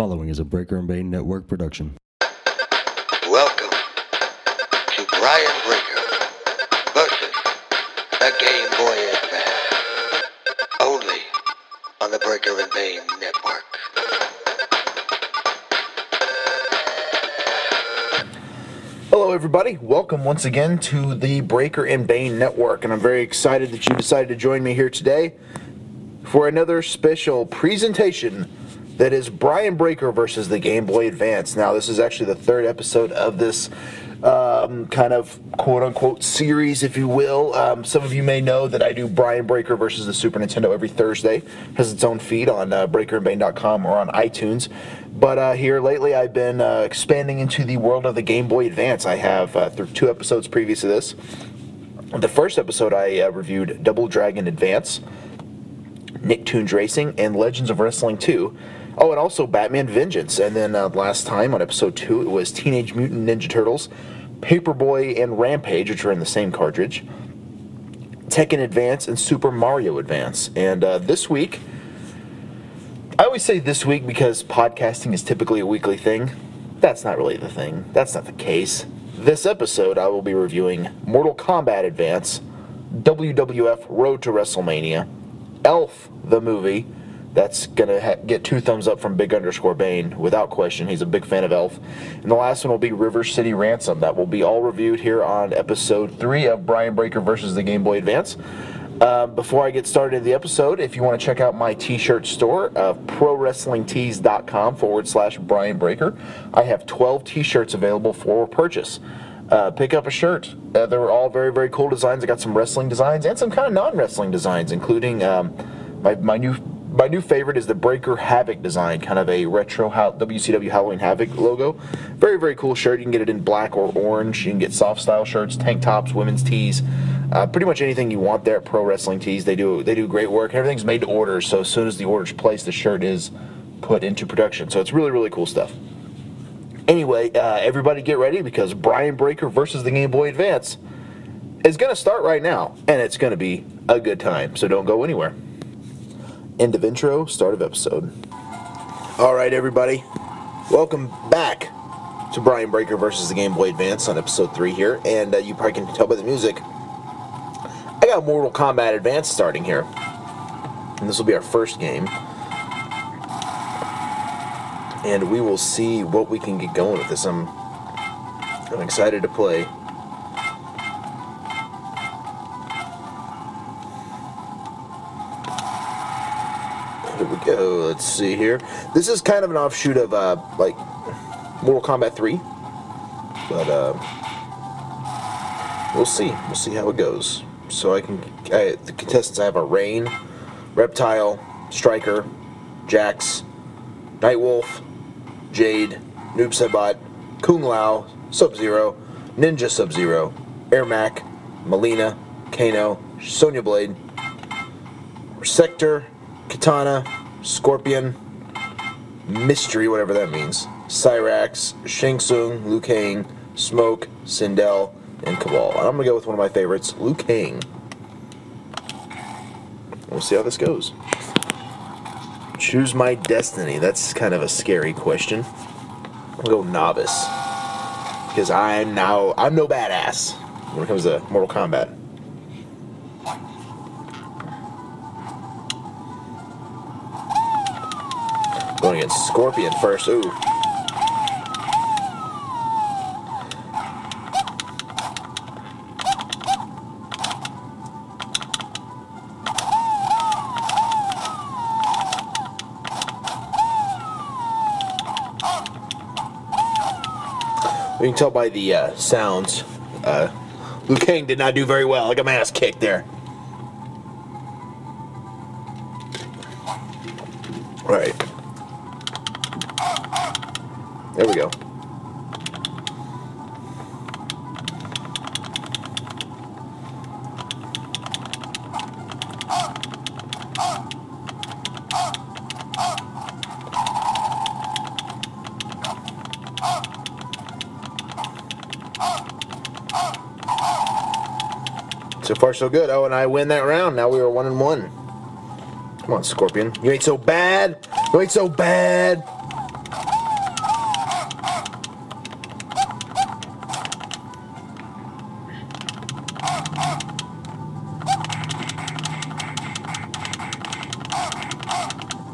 following is a Breaker and Bane Network production. Welcome to Brian Breaker versus the Game Boy Advance. Only on the Breaker and Bane Network. Hello, everybody. Welcome once again to the Breaker and Bane Network, and I'm very excited that you decided to join me here today for another special presentation that is Brian Breaker versus the Game Boy Advance. Now, this is actually the third episode of this um, kind of quote unquote series, if you will. Um, some of you may know that I do Brian Breaker versus the Super Nintendo every Thursday. It has its own feed on uh, or on iTunes. But uh, here lately, I've been uh, expanding into the world of the Game Boy Advance. I have uh, through two episodes previous to this. The first episode, I uh, reviewed Double Dragon Advance, Nicktoons Racing, and Legends of Wrestling 2. Oh, and also Batman Vengeance. And then uh, last time on episode 2, it was Teenage Mutant Ninja Turtles, Paperboy, and Rampage, which are in the same cartridge, Tekken Advance, and Super Mario Advance. And uh, this week, I always say this week because podcasting is typically a weekly thing. That's not really the thing. That's not the case. This episode, I will be reviewing Mortal Kombat Advance, WWF Road to WrestleMania, Elf, the movie. That's gonna ha- get two thumbs up from Big Underscore Bane without question. He's a big fan of Elf. And the last one will be River City Ransom. That will be all reviewed here on episode three of Brian Breaker versus the Game Boy Advance. Uh, before I get started in the episode, if you want to check out my t-shirt store, uh, prowrestlingtees.com forward slash Brian Breaker, I have 12 t-shirts available for purchase. Uh, pick up a shirt. Uh, they're all very, very cool designs. I got some wrestling designs and some kind of non-wrestling designs, including um, my, my new my new favorite is the Breaker Havoc design, kind of a retro WCW Halloween Havoc logo. Very, very cool shirt. You can get it in black or orange. You can get soft style shirts, tank tops, women's tees, uh, pretty much anything you want there at Pro Wrestling Tees. They do they do great work. Everything's made to order, so as soon as the order's placed, the shirt is put into production. So it's really, really cool stuff. Anyway, uh, everybody get ready because Brian Breaker versus the Game Boy Advance is going to start right now, and it's going to be a good time. So don't go anywhere. End of intro, start of episode. All right, everybody, welcome back to Brian Breaker versus the Game Boy Advance on episode three here, and uh, you probably can tell by the music. I got Mortal Kombat Advance starting here, and this will be our first game. And we will see what we can get going with this. I'm, I'm excited to play. Here we go. Let's see here. This is kind of an offshoot of uh, like Mortal Kombat 3, but uh, we'll see. We'll see how it goes. So I can I, the contestants I have a Rain, Reptile, Stryker, Jax, Nightwolf, Jade, Noob Saibot, Kung Lao, Sub Zero, Ninja Sub Zero, Air Mac, Mileena, Kano, Sonya Blade, Sector, Katana, Scorpion, Mystery, whatever that means, Cyrax, Shang Tsung, Liu Kang, Smoke, Sindel, and Cabal. And I'm gonna go with one of my favorites, Liu Kang. We'll see how this goes. Choose my destiny. That's kind of a scary question. I'll go novice. Because I'm now I'm no badass when it comes to Mortal Kombat. Scorpion first. Ooh. You can tell by the uh, sounds. Uh, Liu Kang did not do very well. I got my ass kicked there. So far, so good. Oh, and I win that round. Now we are one and one. Come on, Scorpion. You ain't so bad. You ain't so bad.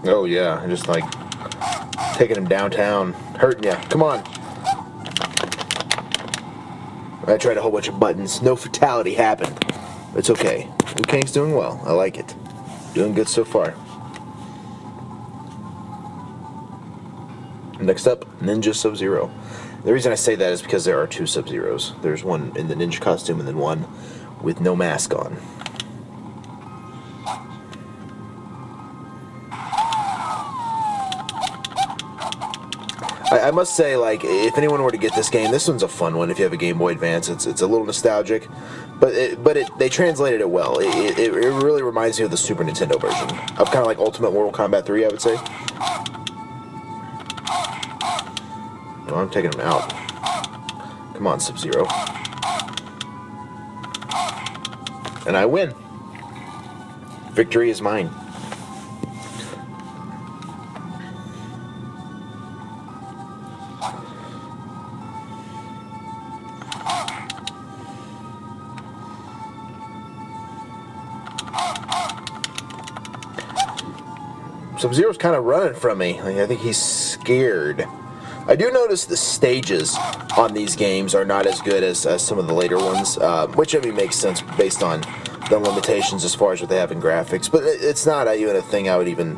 Oh yeah, I'm just like taking him downtown, hurting ya. Come on. I tried a whole bunch of buttons. No fatality happened. It's okay. Liu Kang's doing well. I like it. Doing good so far. Next up, Ninja Sub Zero. The reason I say that is because there are two Sub Zeros. There's one in the ninja costume and then one with no mask on. I, I must say, like, if anyone were to get this game, this one's a fun one. If you have a Game Boy Advance, it's it's a little nostalgic, but it, but it they translated it well. It, it, it really reminds me of the Super Nintendo version of kind of like Ultimate Mortal Kombat 3, I would say. Oh, I'm taking him out. Come on, Sub Zero. And I win. Victory is mine. Sub Zero's kind of running from me. Like, I think he's scared. I do notice the stages on these games are not as good as, as some of the later ones, uh, which I mean makes sense based on the limitations as far as what they have in graphics. But it, it's not even a thing I would even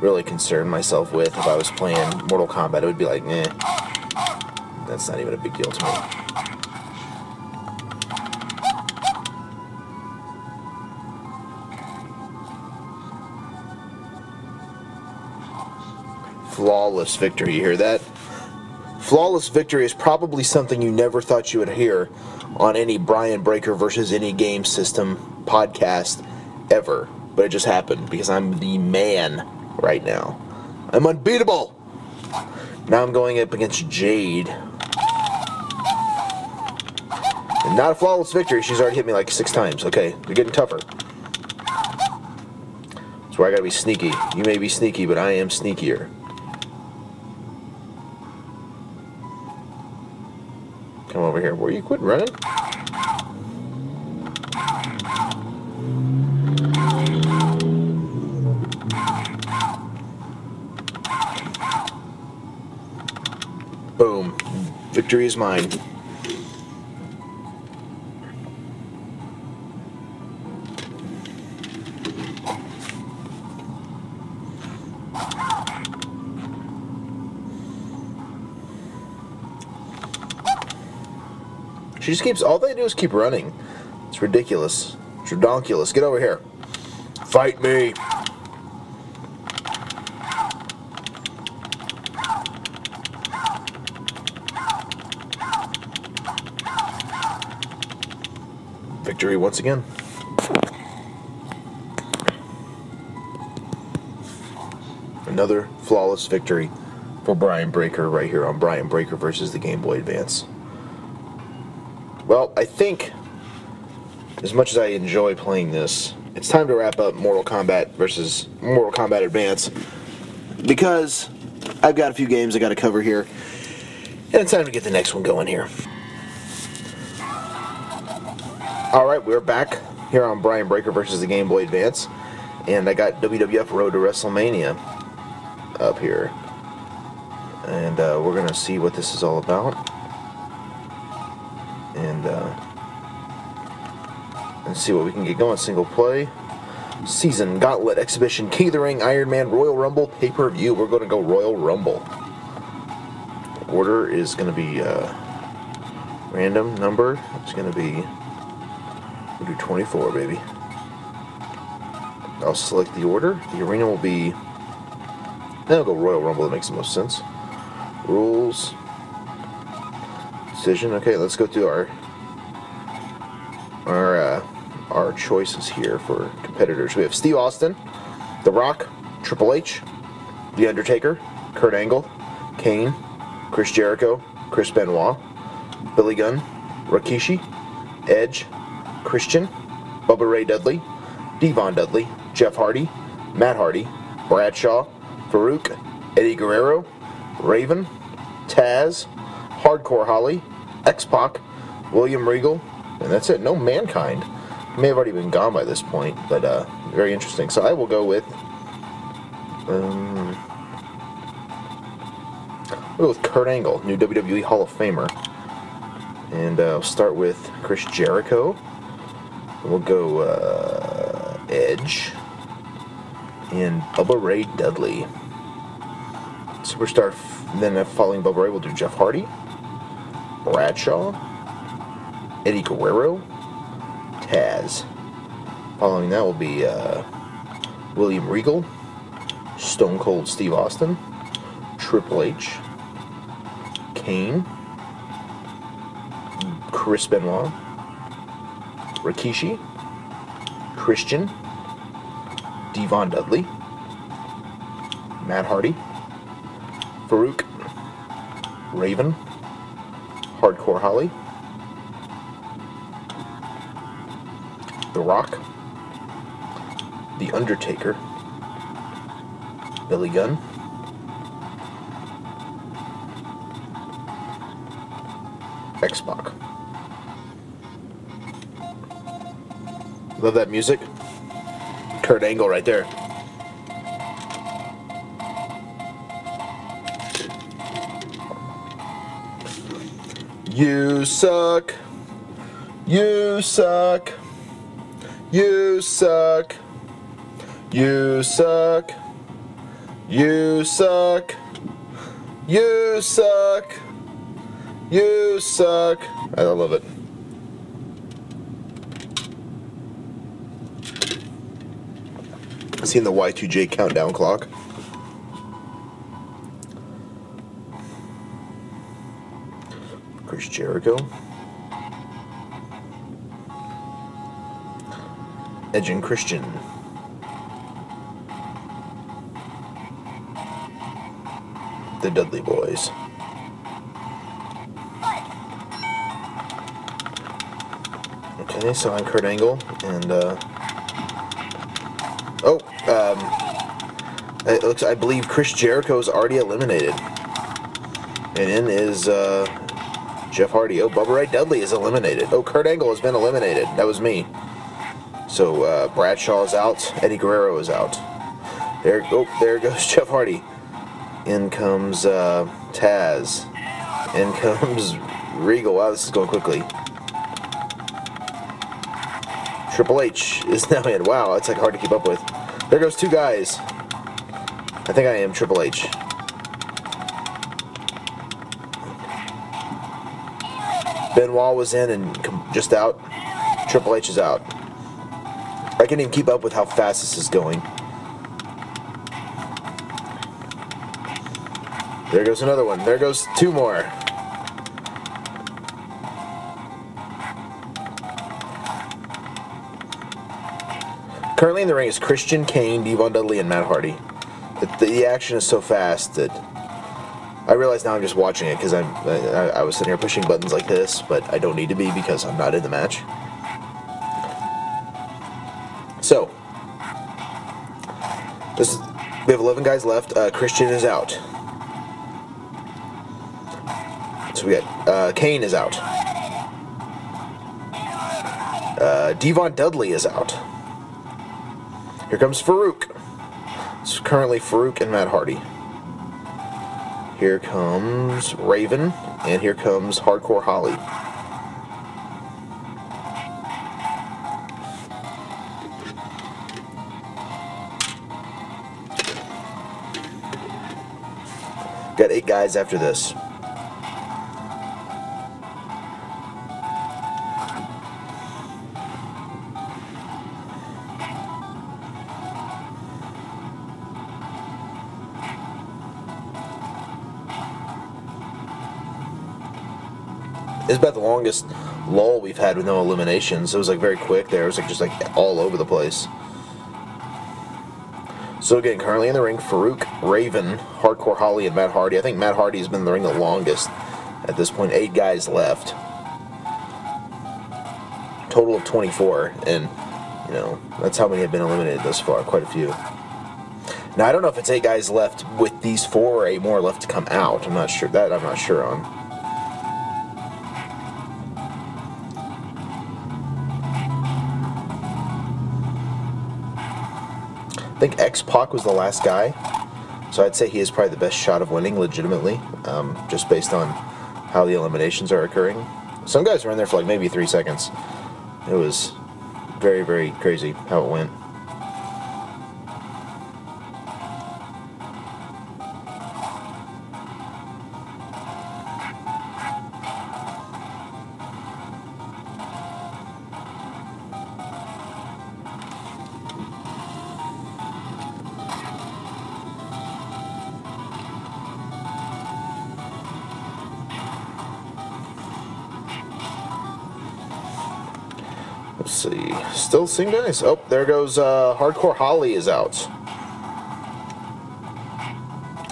really concern myself with if I was playing Mortal Kombat. It would be like, eh, that's not even a big deal to me. Flawless victory. You hear that? Flawless victory is probably something you never thought you would hear on any Brian Breaker versus any game system podcast ever. But it just happened because I'm the man right now. I'm unbeatable. Now I'm going up against Jade. And not a flawless victory. She's already hit me like six times. Okay, they're getting tougher. That's where I gotta be sneaky. You may be sneaky, but I am sneakier. Come over here. Will you quit running? Boom. Victory is mine. Just keeps, all they do is keep running. It's ridiculous. It's ridiculous. Get over here. Fight me. Victory once again. Another flawless victory for Brian Breaker right here on Brian Breaker versus the Game Boy Advance. Well, I think as much as I enjoy playing this, it's time to wrap up Mortal Kombat versus Mortal Kombat Advance because I've got a few games I got to cover here, and it's time to get the next one going here. All right, we're back here on Brian Breaker versus the Game Boy Advance, and I got WWF Road to WrestleMania up here, and uh, we're gonna see what this is all about and uh, and see what we can get going. Single play, season, gauntlet, exhibition, King of the Ring, Iron Man, Royal Rumble, pay per view. We're going to go Royal Rumble. Order is going to be uh, random number. It's going to be we'll do 24, baby. I'll select the order. The arena will be. Then I'll go Royal Rumble. That makes the most sense. Rules decision. Okay, let's go through our our uh, our choices here for competitors. We have Steve Austin, The Rock, Triple H, The Undertaker, Kurt Angle, Kane, Chris Jericho, Chris Benoit, Billy Gunn, Rikishi, Edge, Christian, Bubba Ray Dudley, D-Von Dudley, Jeff Hardy, Matt Hardy, Bradshaw, Farouk, Eddie Guerrero, Raven, Taz, Hardcore Holly, X Pac, William Regal, and that's it. No Mankind. May have already been gone by this point, but uh, very interesting. So I will go with Um, we'll go with Kurt Angle, new WWE Hall of Famer. And uh, I'll start with Chris Jericho. We'll go uh, Edge. And Bubba Ray Dudley. Superstar, then following Bubba Ray, we'll do Jeff Hardy, Bradshaw, Eddie Guerrero, Taz. Following that will be uh, William Regal, Stone Cold Steve Austin, Triple H, Kane, Chris Benoit, Rikishi, Christian, D-Von Dudley, Matt Hardy, Farouk, Raven, Holly, The Rock, The Undertaker, Billy Gunn, X-Pac. Love that music. Kurt Angle right there. You suck. You suck. You suck. You suck. You suck. You suck. You suck. I love it. Seen the Y2J countdown clock. Jericho. Edge and Christian. The Dudley Boyz. Okay, so I'm Kurt Angle, and uh, oh, um, it looks. I believe Chris Jericho is already eliminated, and in is uh, Jeff Hardy. Oh, Bubba Ray Dudley is eliminated. Oh, Kurt Angle has been eliminated. That was me. So uh, Bradshaw is out. Eddie Guerrero is out. There, oh, there goes Jeff Hardy. In comes uh, Taz. In comes Regal. Wow, this is going quickly. Triple H is now in. Wow, that's like hard to keep up with. There goes two guys. I think I am Triple H. Benoit was in and just out. Triple H is out. I can't even keep up with how fast this is going. There goes another one. There goes two more. Currently in the ring is Christian Kane, D-Von Dudley, and Matt Hardy. The, the action is so fast that I realize now I'm just watching it because I'm I, I was sitting here pushing buttons like this, but I don't need to be because I'm not in the match. So this is, we have 11 guys left. Uh, Christian is out. So we got uh, Kane is out. Uh, D-Von Dudley is out. Here comes Farouk. It's currently Farouk and Matt Hardy. Here comes Raven, and here comes Hardcore Holly. Got eight guys after this. It's about the longest lull we've had with no eliminations. It was like very quick there. It was like just like all over the place. So again, currently in the ring, Farouk, Raven, Hardcore Holly, and Matt Hardy. I think Matt Hardy has been in the ring the longest. At this point. eight guys left. Total of 24, and you know that's how many have been eliminated thus far. Quite a few. Now I don't know if it's eight guys left with these four or eight more left to come out. I'm not sure that. I'm not sure on. I think X Pac was the last guy, so I'd say he is probably the best shot of winning legitimately, um, just based on how the eliminations are occurring. Some guys were in there for like maybe three seconds. It was very, very crazy how it went. The guys. Oh, there goes uh, Hardcore Holly is out.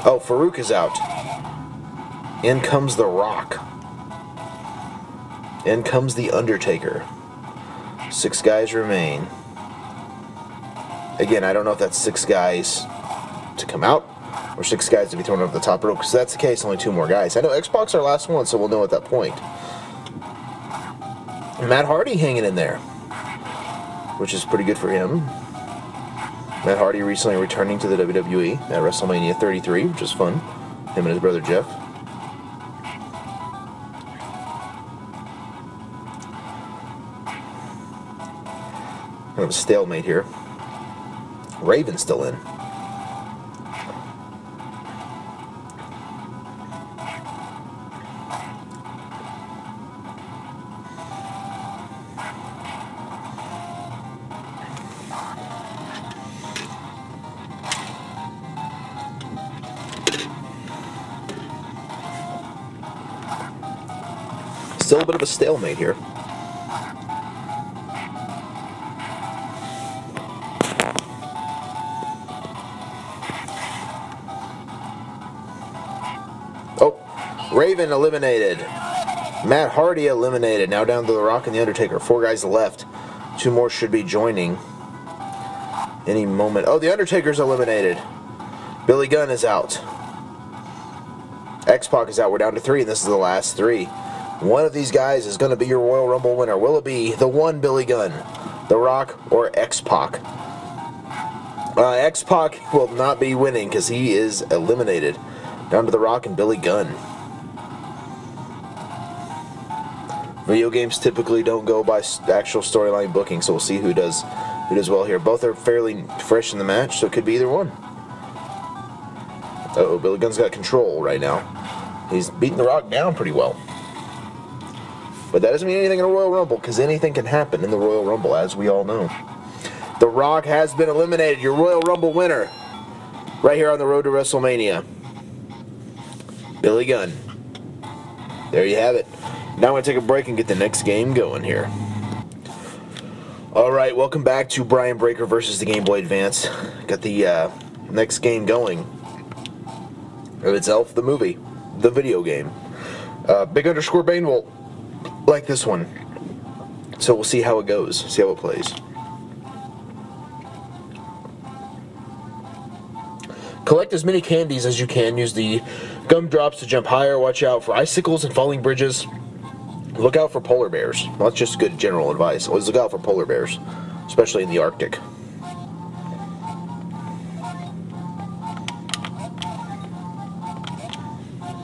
Oh, Farouk is out. In comes The Rock. In comes The Undertaker. Six guys remain. Again, I don't know if that's six guys to come out or six guys to be thrown over the top rope. Because that's the case, only two more guys. I know X-Pac's our last one, so we'll know at that point. Matt Hardy hanging in there which is pretty good for him. Matt Hardy recently returning to the WWE at WrestleMania 33, which is fun. Him and his brother Jeff. Kind of a stalemate here. Raven's still in. Still a little bit of a stalemate here. Oh, Raven eliminated. Matt Hardy eliminated. Now down to The Rock and The Undertaker. Four guys left. Two more should be joining any moment. Oh, The Undertaker's eliminated. Billy Gunn is out. X Pac is out. We're down to three, and this is the last three. One of these guys is going to be your Royal Rumble winner. Will it be the one Billy Gunn, The Rock, or X Pac? Uh, X Pac will not be winning because he is eliminated. Down to The Rock and Billy Gunn. Video games typically don't go by actual storyline booking, so we'll see who does who does well here. Both are fairly fresh in the match, so it could be either one. Oh, Billy Gunn's got control right now. He's beating The Rock down pretty well. But that doesn't mean anything in a Royal Rumble, because anything can happen in the Royal Rumble, as we all know. The Rock has been eliminated, your Royal Rumble winner, right here on the road to WrestleMania. Billy Gunn. There you have it. Now I'm going to take a break and get the next game going here. All right, welcome back to Brian Breaker versus the Game Boy Advance. Got the uh, next game going It's Elf the movie, the video game. Uh, Big underscore will like this one. So we'll see how it goes, see how it plays. Collect as many candies as you can. Use the gumdrops to jump higher. Watch out for icicles and falling bridges. Look out for polar bears. Well, that's just good general advice. Always look out for polar bears, especially in the Arctic.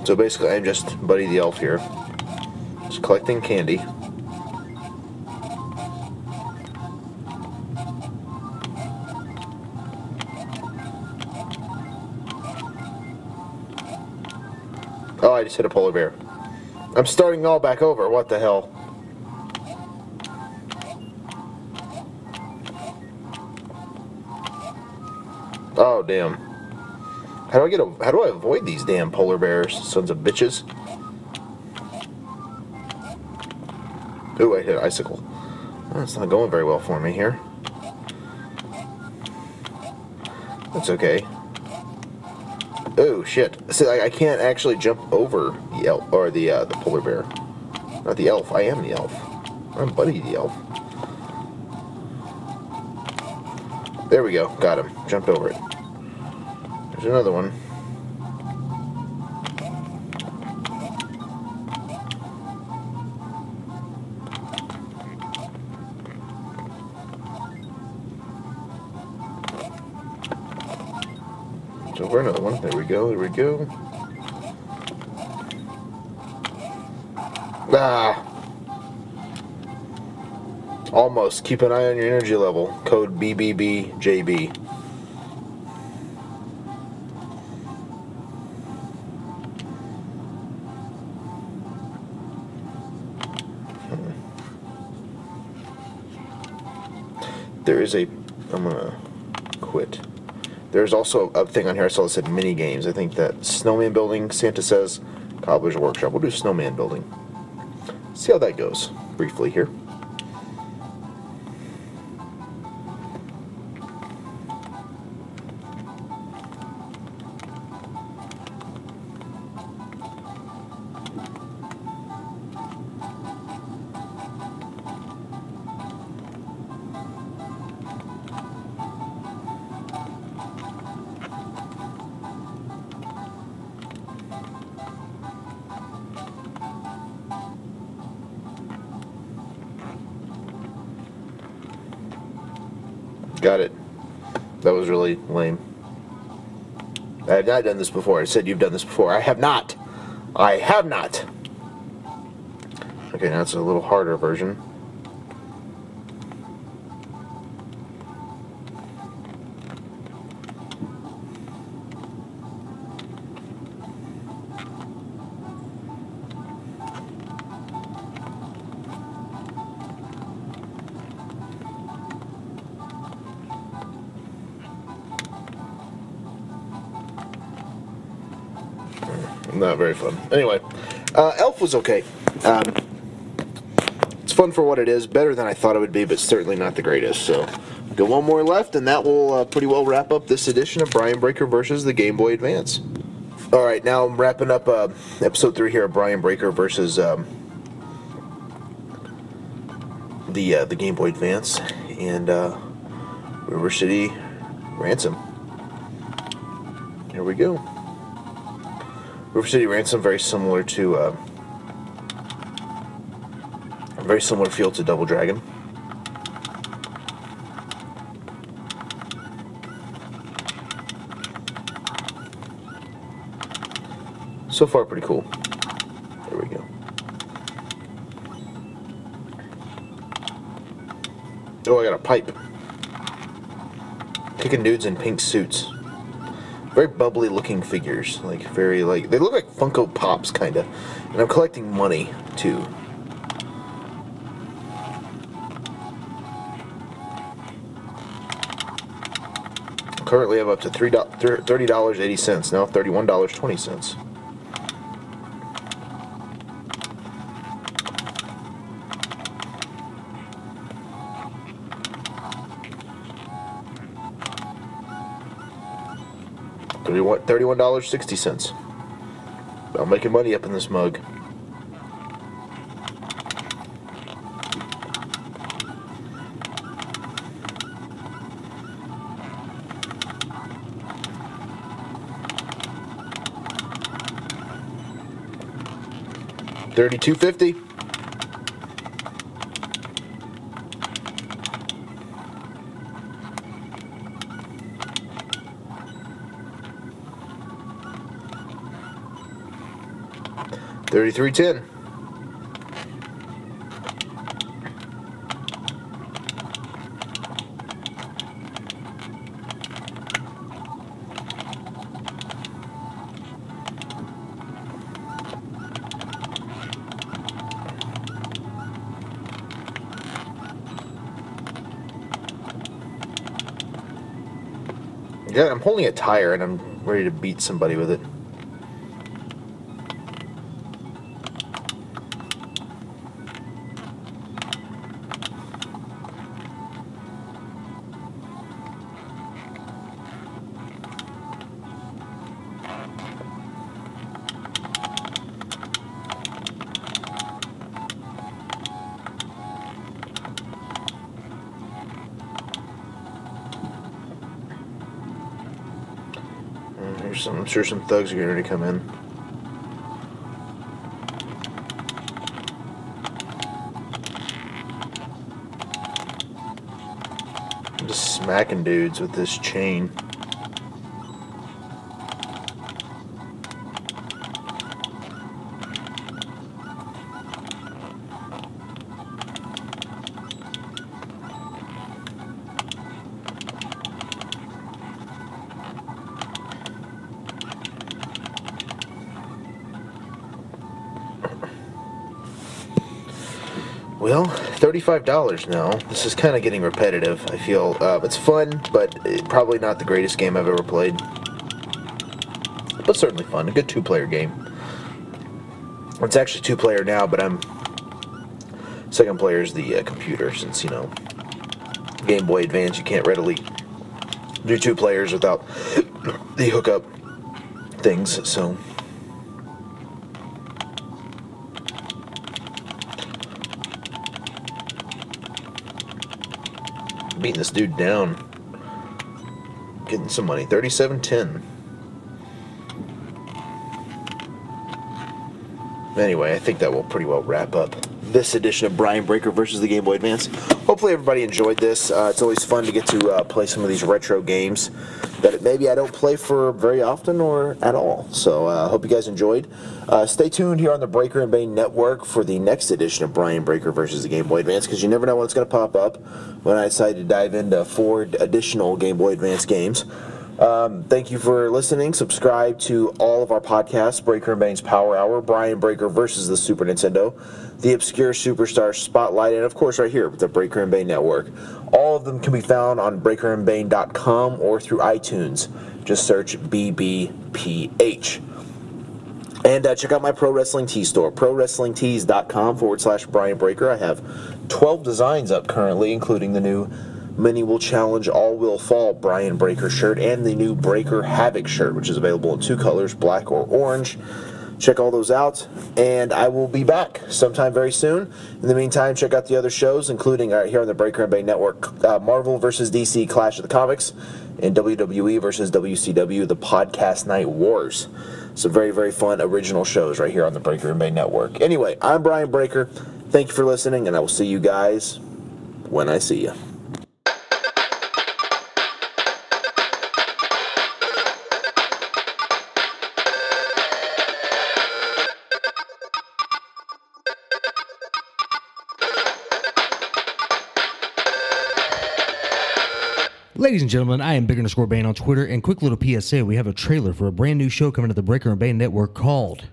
So basically, I'm just Buddy the Elf here. Collecting candy. Oh, I just hit a polar bear. I'm starting all back over. What the hell? Oh, damn. How do I get a, how do I avoid these damn polar bears, sons of bitches? Ooh, I hit icicle. That's not going very well for me here. That's okay. Oh shit! See, I, I can't actually jump over the elf or the uh, the polar bear. Not the elf. I am the elf. I'm Buddy the elf. There we go. Got him. Jumped over it. There's another one. Go. Ah. Almost. Keep an eye on your energy level. Code BBBJB. There is a. There's also a thing on here I saw that said mini games. I think that snowman building. Santa says, cobbler's workshop. We'll do snowman building. See how that goes briefly here. Lame. I have not done this before. I said you've done this before. I have not. I have not. Okay, now it's a little harder version. Not very fun. Anyway, uh, Elf was okay. Um, it's fun for what it is. Better than I thought it would be, but certainly not the greatest. So, got one more left, and that will uh, pretty well wrap up this edition of Brian Breaker versus the Game Boy Advance. All right, now I'm wrapping up uh, episode three here of Brian Breaker versus um, the uh, the Game Boy Advance and uh, River City Ransom. Here we go. River City Ransom very similar to uh, very similar feel to Double Dragon. So far, pretty cool. There we go. Oh, I got a pipe. Kicking dudes in pink suits very bubbly looking figures. Like very like they look like Funko Pops kind of. And I'm collecting money too. Currently, I'm up to three $30.80, now $31.20. $31.60. I'm making money up in this mug. Thirty-two fifty. 3310. Yeah, I'm holding a tire and I'm ready to beat somebody with it. Some, I'm sure some thugs are getting ready to come in. I'm just smacking dudes with this chain. Well, thirty-five dollars now. This is kind of getting repetitive. I feel uh, it's fun, but uh, probably not the greatest game I've ever played. But certainly fun. A good two-player game. It's actually two-player now, but I'm second player is the uh, computer, since you know Game Boy Advance you can't readily do two players without the hookup things. So. Beating this dude down. Getting some money. 3710. Anyway, I think that will pretty well wrap up this edition of Brian Breaker versus the Game Boy Advance. Hopefully, everybody enjoyed this. Uh, it's always fun to get to uh, play some of these retro games that maybe I don't play for very often or at all. So, I uh, hope you guys enjoyed. Uh, stay tuned here on the Breaker and Bane Network for the next edition of Brian Breaker versus the Game Boy Advance because you never know what's going to pop up when I decide to dive into four additional Game Boy Advance games. Um, thank you for listening. Subscribe to all of our podcasts Breaker and Bane's Power Hour, Brian Breaker versus the Super Nintendo, The Obscure Superstar Spotlight, and of course, right here the Breaker and Bane Network. All of them can be found on breakerandbane.com or through iTunes. Just search BBPH. And uh, check out my Pro Wrestling Tee store, prowrestlingtees.com forward slash Brian Breaker. I have 12 designs up currently, including the new Many will challenge All Will Fall Brian Breaker shirt and the new Breaker Havoc shirt, which is available in two colors, black or orange. Check all those out, and I will be back sometime very soon. In the meantime, check out the other shows, including uh, here on the Breaker and Bane Network uh, Marvel vs. DC Clash of the Comics, and WWE vs. WCW The Podcast Night Wars. Some very, very fun original shows right here on the Breaker and Bane Network. Anyway, I'm Brian Breaker. Thank you for listening, and I will see you guys when I see you. Ladies and gentlemen, I am Big underscore Bane on Twitter, and quick little PSA: we have a trailer for a brand new show coming to the Breaker and Bane Network called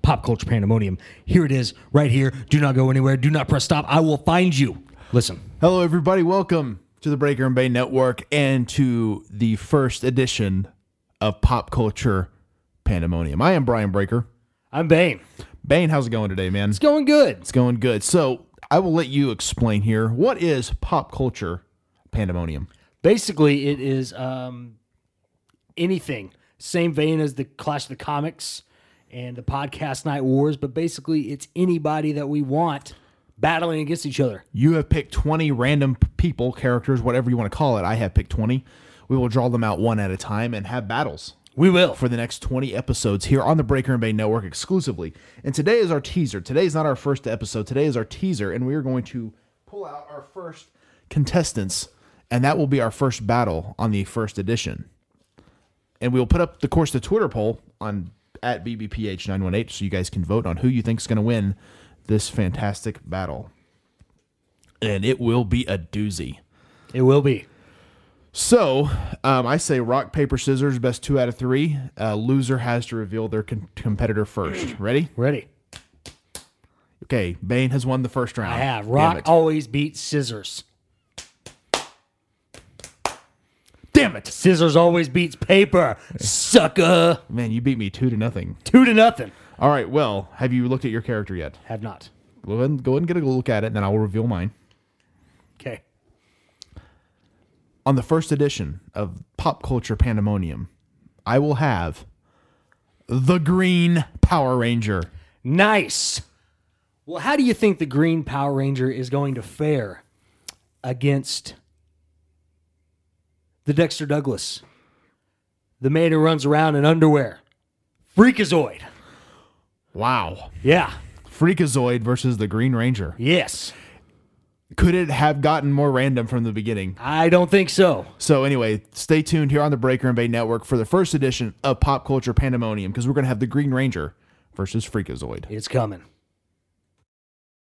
Pop Culture Pandemonium. Here it is, right here. Do not go anywhere. Do not press stop. I will find you. Listen. Hello, everybody. Welcome to the Breaker and Bane Network and to the first edition of Pop Culture Pandemonium. I am Brian Breaker. I'm Bane. Bane, how's it going today, man? It's going good. It's going good. So I will let you explain here. What is pop culture pandemonium? Basically, it is um, anything. Same vein as the Clash of the Comics and the podcast Night Wars, but basically, it's anybody that we want battling against each other. You have picked 20 random people, characters, whatever you want to call it. I have picked 20. We will draw them out one at a time and have battles. We will. For the next 20 episodes here on the Breaker and Bane Network exclusively. And today is our teaser. Today is not our first episode. Today is our teaser, and we are going to pull out our first contestants and that will be our first battle on the first edition. And we'll put up, the course, the Twitter poll on at BBPH918 so you guys can vote on who you think is going to win this fantastic battle. And it will be a doozy. It will be. So um, I say rock, paper, scissors, best two out of three. Uh, loser has to reveal their con- competitor first. Ready? Ready. Okay, Bane has won the first round. I have. Rock always beats scissors. Damn it. Scissors always beats paper, sucker. Man, you beat me two to nothing. Two to nothing. All right. Well, have you looked at your character yet? Have not. Go ahead, and, go ahead and get a look at it, and then I will reveal mine. Okay. On the first edition of Pop Culture Pandemonium, I will have the Green Power Ranger. Nice. Well, how do you think the Green Power Ranger is going to fare against the Dexter Douglas, the man who runs around in underwear, Freakazoid. Wow. Yeah. Freakazoid versus the Green Ranger. Yes. Could it have gotten more random from the beginning? I don't think so. So anyway, stay tuned here on the Breaker and Bane Network for the first edition of Pop Culture Pandemonium because we're going to have the Green Ranger versus Freakazoid. It's coming.